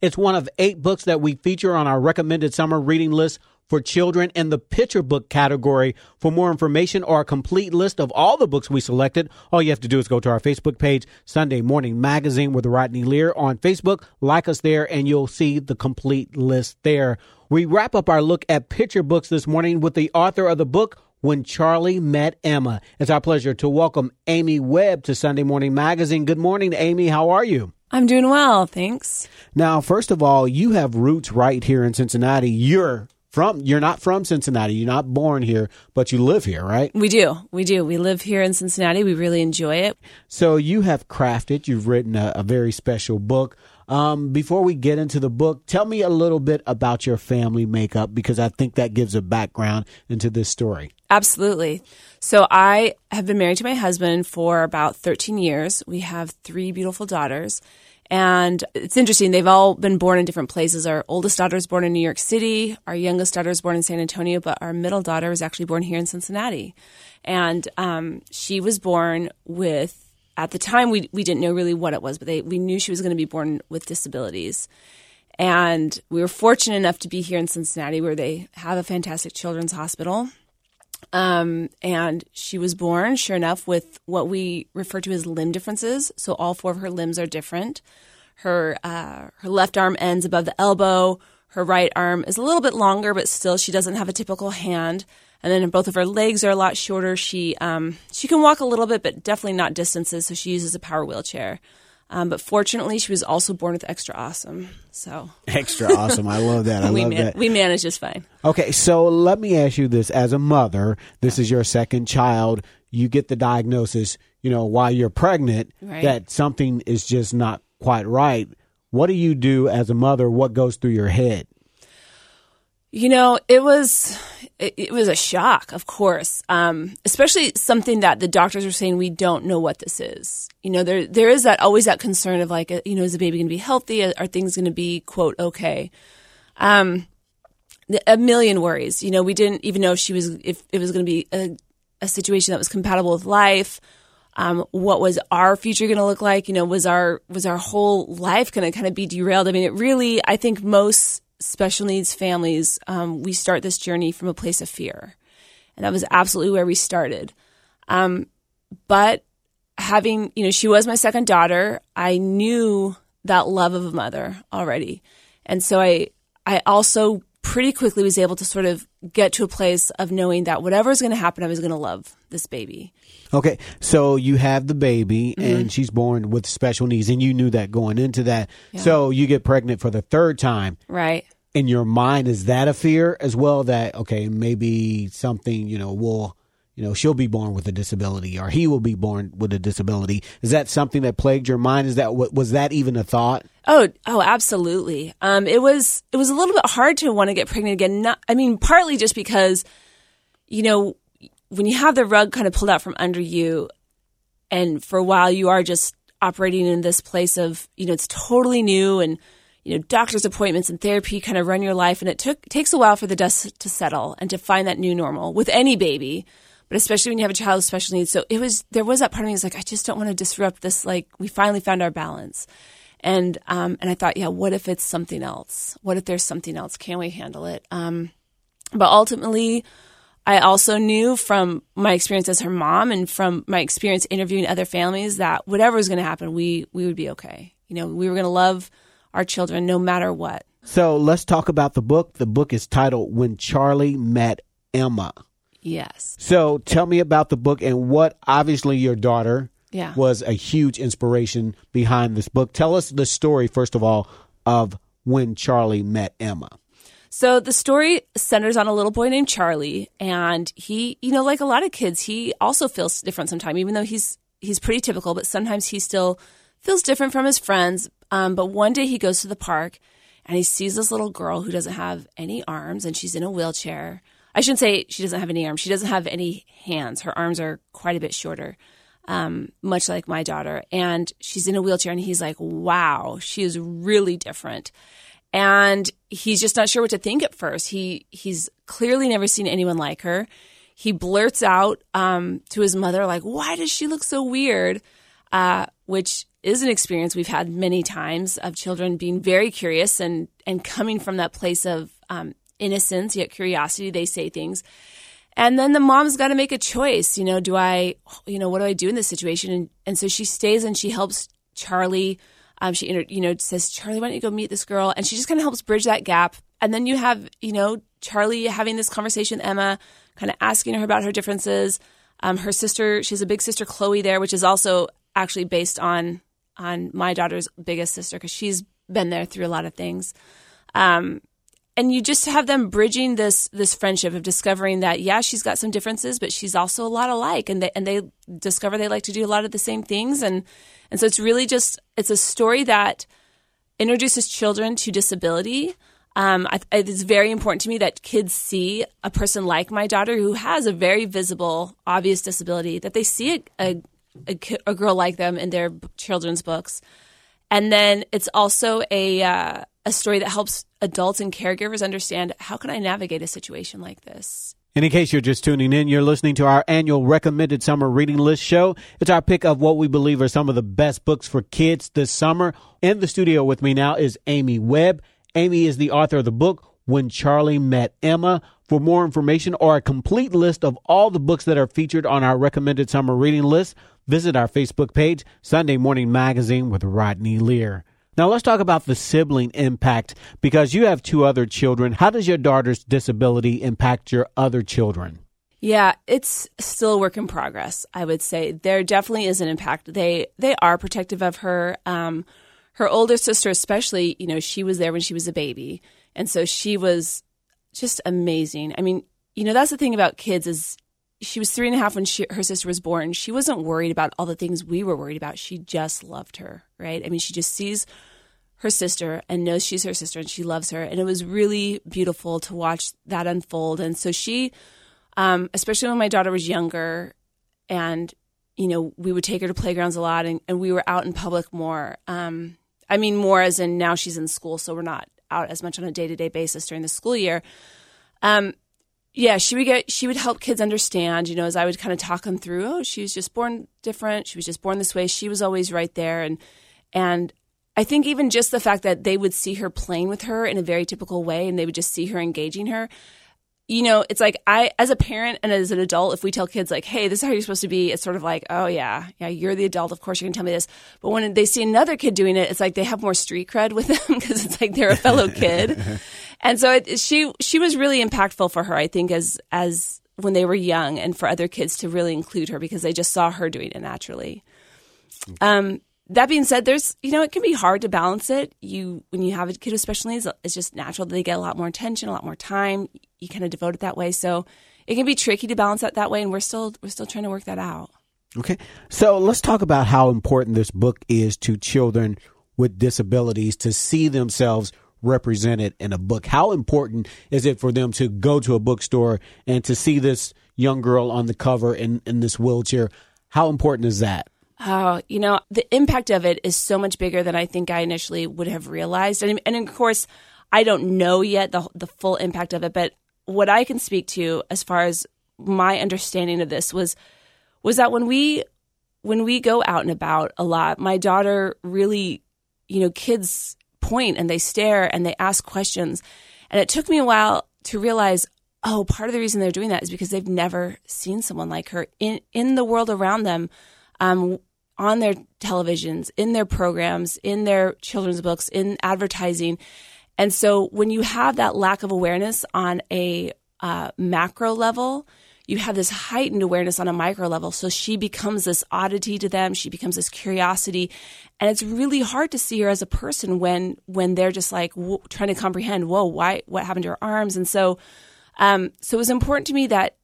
It's one of eight books that we feature on our recommended summer reading list for children in the picture book category. For more information or a complete list of all the books we selected, all you have to do is go to our Facebook page, Sunday Morning Magazine with Rodney Lear on Facebook. Like us there and you'll see the complete list there. We wrap up our look at picture books this morning with the author of the book, When Charlie Met Emma. It's our pleasure to welcome Amy Webb to Sunday Morning Magazine. Good morning, Amy. How are you? I'm doing well, thanks. Now, first of all, you have roots right here in Cincinnati. You're from you're not from Cincinnati. You're not born here, but you live here, right? We do. We do. We live here in Cincinnati. We really enjoy it. So you have crafted, you've written a, a very special book. Um, before we get into the book, tell me a little bit about your family makeup because I think that gives a background into this story. Absolutely. So I have been married to my husband for about 13 years. We have three beautiful daughters. And it's interesting. They've all been born in different places. Our oldest daughter was born in New York City. Our youngest daughter was born in San Antonio, but our middle daughter was actually born here in Cincinnati. And um, she was born with, at the time, we, we didn't know really what it was, but they, we knew she was going to be born with disabilities. And we were fortunate enough to be here in Cincinnati where they have a fantastic children's hospital. Um, and she was born, sure enough, with what we refer to as limb differences. So all four of her limbs are different. Her uh, her left arm ends above the elbow. Her right arm is a little bit longer, but still she doesn't have a typical hand. And then both of her legs are a lot shorter. She um, she can walk a little bit, but definitely not distances. So she uses a power wheelchair. Um, but fortunately, she was also born with extra awesome. So extra awesome. I love that. I we love man- that. we managed just fine. Okay, so let me ask you this: as a mother, this is your second child. You get the diagnosis, you know, while you're pregnant, Right. that something is just not quite right. What do you do as a mother? What goes through your head? You know, it was it, it was a shock, of course, um, especially something that the doctors are saying we don't know what this is. You know, there there is that always that concern of like, uh, you know, is the baby going to be healthy? Are things going to be quote okay? Um, a million worries. You know, we didn't even know if she was if it was going to be a, a situation that was compatible with life. Um, what was our future going to look like? You know, was our was our whole life going to kind of be derailed? I mean, it really. I think most special needs families, um, we start this journey from a place of fear, and that was absolutely where we started. Um, but having, you know, she was my second daughter. I knew that love of a mother already, and so I, I also pretty quickly was able to sort of get to a place of knowing that whatever is going to happen, I was going to love this baby. Okay, so you have the baby Mm-hmm. and she's born with special needs, and you knew that going into that. So you get pregnant for the third time. Right. In your mind, is that a fear as well? That okay, maybe something you know will. You know, she'll be born with a disability, or he will be born with a disability. Is that something that plagued your mind? Is that wa- was that even a thought? Oh, oh, absolutely. Um, it was it was a little bit hard to want to get pregnant again. Not, I mean, partly just because, you know, when you have the rug kind of pulled out from under you, and for a while you are just operating in this place of, you know, it's totally new, and you know, doctor's appointments and therapy kind of run your life, and it took takes a while for the dust to settle and to find that new normal with any baby. But especially when you have a child with special needs, so it was. There was that part of me was like, I just don't want to disrupt this. Like, we finally found our balance. And um, and I thought, yeah, what if it's something else? What if there's something else? Can we handle it? Um, but ultimately, I also knew from my experience as her mom and from my experience interviewing other families that whatever was going to happen, we we would be okay. You know, we were going to love our children no matter what. So let's talk about the book. The book is titled "When Charlie Met Emma." Yes. So tell me about the book and what obviously your daughter Yeah. was a huge inspiration behind this book. Tell us the story, first of all, of when Charlie met Emma. So the story centers on a little boy named Charlie, and he, you know, like a lot of kids, he also feels different sometimes, even though he's he's pretty typical, but sometimes he still feels different from his friends. Um, but one day he goes to the park and he sees this little girl who doesn't have any arms and she's in a wheelchair. I shouldn't say she doesn't have any arms. She doesn't have any hands. Her arms are quite a bit shorter, um, much like my daughter. And she's in a wheelchair and he's like, wow, she is really different and he's just not sure what to think at first. He he's clearly never seen anyone like her. He blurts out um, to his mother like, "Why does she look so weird?" Uh, which is an experience we've had many times of children being very curious and and coming from that place of um, innocence yet curiosity. They say things, and then the mom's got to make a choice. You know, do I, you know, what do I do in this situation? And and so she stays and she helps Charlie. Um, she you know says Charlie, why don't you go meet this girl? And she just kind of helps bridge that gap. And then you have you know Charlie having this conversation with Emma, kind of asking her about her differences. Um, her sister, she has a big sister Chloe there, which is also actually based on on my daughter's biggest sister because she's been there through a lot of things. Um, and you just have them bridging this this friendship of discovering that yeah she's got some differences but she's also a lot alike. And they and they discover they like to do a lot of the same things. And and so it's really just it's a story that introduces children to disability. Um, I, it's very important to me that kids see a person like my daughter who has a very visible obvious disability that they see a, a a, girl like them in their children's books. And then it's also a uh, a story that helps adults and caregivers understand how can I navigate a situation like this. In case you're just tuning in, you're listening to our annual recommended summer reading list show. It's our pick of what we believe are some of the best books for kids this summer. In the studio with me now is Amy Webb. Amy is the author of the book When Charlie Met Emma. For more information or a complete list of all the books that are featured on our recommended summer reading list, Visit our Facebook page, Sunday Morning Magazine with Rodney Lear. Now let's talk about the sibling impact because you have two other children. How does your daughter's disability impact your other children? Yeah, it's still a work in progress. I would say there definitely is an impact. They they are protective of her. Um, her older sister, especially, you know, she was there when she was a baby, and so she was just amazing. I mean, you know, that's the thing about kids is she was three and a half when she, her sister was born. She wasn't worried about all the things we were worried about. She just loved her, right? I mean, she just sees her sister and knows she's her sister and she loves her. And it was really beautiful to watch that unfold. And so she, um, especially when my daughter was younger and, you know, we would take her to playgrounds a lot and, and we were out in public more. Um, I mean, more as in now she's in school, so we're not out as much on a day to day basis during the school year. Um, yeah, she would get she would help kids understand, you know, as I would kind of talk them through, oh, she was just born different, she was just born this way, she was always right there and and I think even just the fact that they would see her playing with her in a very typical way and they would just see her engaging her. You know, it's like I as a parent and as an adult, if we tell kids like, "Hey, this is how you're supposed to be," it's sort of like, "Oh yeah, yeah, you're the adult. Of course, you can tell me this." But when they see another kid doing it, it's like they have more street cred with them because it's like they're a fellow kid. And so it, she she was really impactful for her, I think, as as when they were young, and for other kids to really include her because they just saw her doing it naturally. Um, that being said, there's you know it can be hard to balance it. You when you have a kid with special needs, it's just natural that they get a lot more attention, a lot more time. You kind of devote it that way, so it can be tricky to balance that that way, and we're still we're still trying to work that out. Okay, so let's talk about how important this book is to children with disabilities to see themselves represented in a book. How important is it for them to go to a bookstore and to see this young girl on the cover in, in this wheelchair? How important is that? Oh, you know, the impact of it is so much bigger than I think I initially would have realized. And, and of course, I don't know yet the, the full impact of it, but what I can speak to as far as my understanding of this was was that when we when we go out and about a lot, my daughter really, you know, kids point and they stare and they ask questions. And it took me a while to realize, oh, part of the reason they're doing that is because they've never seen someone like her in, in the world around them, um, on their televisions, in their programs, in their children's books, in advertising. And so when you have that lack of awareness on a uh, macro level, you have this heightened awareness on a micro level. So she becomes this oddity to them. She becomes this curiosity. And it's really hard to see her as a person when, when they're just like w- trying to comprehend, whoa, why, what happened to her arms? And so, um, so it was important to me that,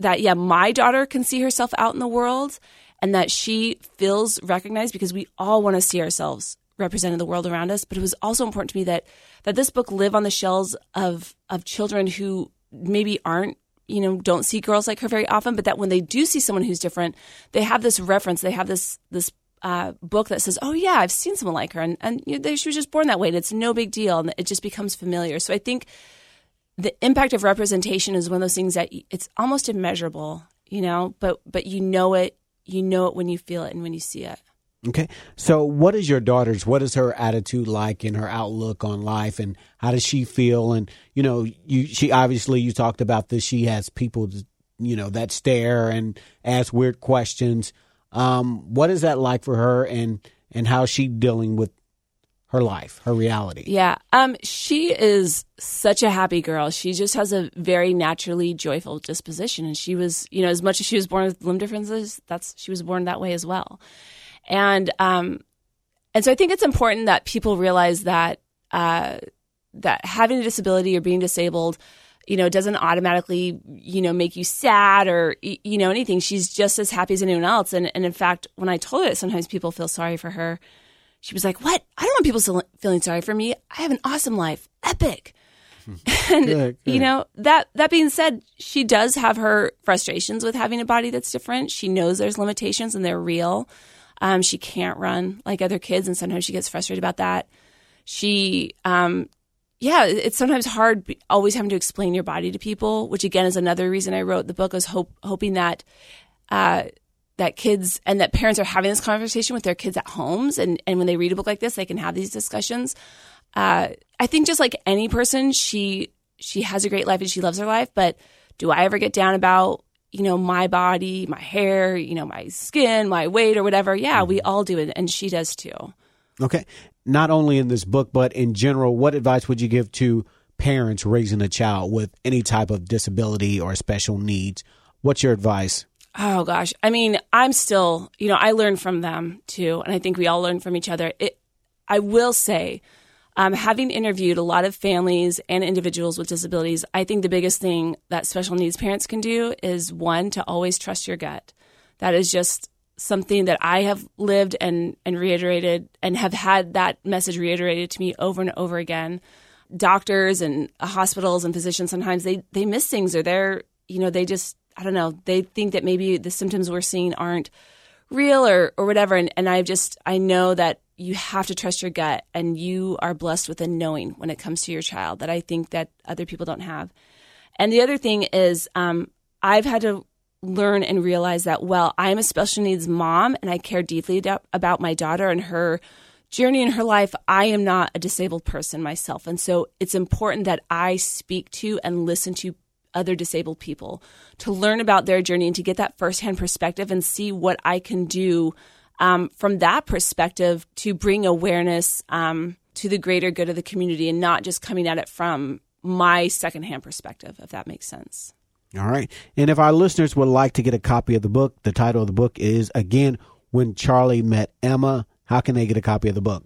that, yeah, my daughter can see herself out in the world and that she feels recognized because we all want to see ourselves represented in the world around us. But it was also important to me that, that this book live on the shelves of, of children who maybe aren't you know don't see girls like her very often but that when they do see someone who's different they have this reference they have this this uh, book that says oh yeah i've seen someone like her and, and you know, she was just born that way and it's no big deal and it just becomes familiar. So i think the impact of representation is one of those things that it's almost immeasurable you know but but you know it you know it when you feel it and when you see it Okay. So what is your daughter's what is her attitude like in her outlook on life and how does she feel and you know you she obviously you talked about this she has people you know that stare and ask weird questions. Um what is that like for her and and how is she dealing with her life, her reality? Yeah. Um she is such a happy girl. She just has a very naturally joyful disposition and she was, you know, as much as she was born with limb differences, that's she was born that way as well. And um, and so I think it's important that people realize that uh, that having a disability or being disabled, you know, doesn't automatically you know make you sad or you know anything. She's just as happy as anyone else. And and in fact, when I told her that sometimes people feel sorry for her, she was like, "What? I don't want people feeling sorry for me. I have an awesome life, epic." and good, good. you know that that being said, she does have her frustrations with having a body that's different. She knows there's limitations and they're real. Um, she can't run like other kids, and sometimes she gets frustrated about that. She, um, yeah, it's sometimes hard always having to explain your body to people, which again is another reason I wrote the book. I Was hope, hoping that uh, that kids and that parents are having this conversation with their kids at homes, and and when they read a book like this, they can have these discussions. Uh, I think just like any person, she she has a great life and she loves her life, but do I ever get down about you know, my body, my hair, you know, my skin, my weight or whatever. Yeah, we mm-hmm. all do it. And she does too. Okay. Not only in this book, but in general, what advice would you give to parents raising a child with any type of disability or special needs? What's your advice? Oh gosh. I mean, I'm still, you know, I learn from them too. And I think we all learn from each other. It, I will say, um, having interviewed a lot of families and individuals with disabilities, I think the biggest thing that special needs parents can do is one, to always trust your gut. That is just something that I have lived and, and reiterated and have had that message reiterated to me over and over again. Doctors and hospitals and physicians sometimes they, they miss things or they're, you know, they just, I don't know, they think that maybe the symptoms we're seeing aren't real or, or whatever. And, and I just, I know that you have to trust your gut and you are blessed with a knowing when it comes to your child that I think that other people don't have. And the other thing is, um, I've had to learn and realize that, well, I'm a special needs mom and I care deeply about my daughter and her journey in her life. I am not a disabled person myself. And so it's important that I speak to and listen to other disabled people to learn about their journey and to get that firsthand perspective and see what I can do um, from that perspective to bring awareness um, to the greater good of the community and not just coming at it from my secondhand perspective, if that makes sense. All right. And if our listeners would like to get a copy of the book, the title of the book is again, When Charlie Met Emma. How can they get a copy of the book?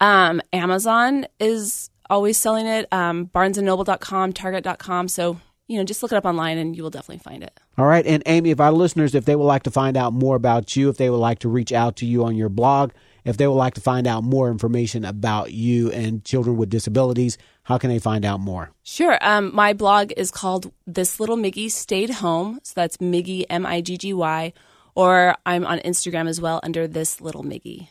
Um, Amazon is always selling it, um, barnesandnoble.com, target.com. So you know, just look it up online and you will definitely find it. All right. And Amy, if our listeners, if they would like to find out more about you, if they would like to reach out to you on your blog, if they would like to find out more information about you and children with disabilities, how can they find out more? Sure. Um, my blog is called This Little Miggy Stayed Home. So that's Miggy, M I G G Y. Or I'm on Instagram as well under This Little Miggy.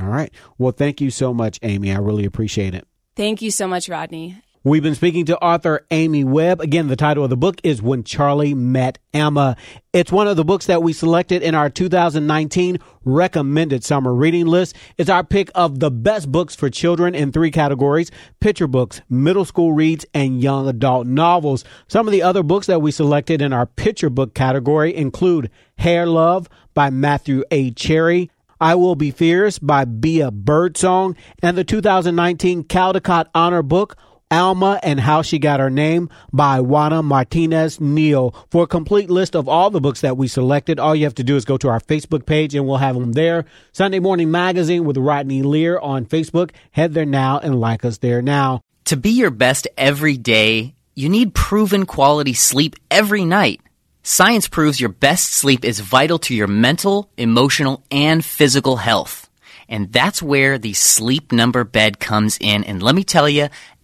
All right. Well, thank you so much, Amy. I really appreciate it. Thank you so much, Rodney. We've been speaking to author Amy Webb. Again, the title of the book is When Charlie Met Emma. It's one of the books that we selected in our 2019 recommended summer reading list. It's our pick of the best books for children in three categories picture books, middle school reads, and young adult novels. Some of the other books that we selected in our picture book category include Hair Love by Matthew A. Cherry. I Will Be Fierce by Bea Birdsong and the 2019 Caldecott Honor Book Alma and How She Got Her Name by Juana Martinez Neal. For a complete list of all the books that we selected, all you have to do is go to our Facebook page and we'll have them there. Sunday Morning Magazine with Rodney Lear on Facebook. Head there now and like us there now. To be your best every day, you need proven quality sleep every night. Science proves your best sleep is vital to your mental, emotional, and physical health. And that's where the sleep number bed comes in. And let me tell you,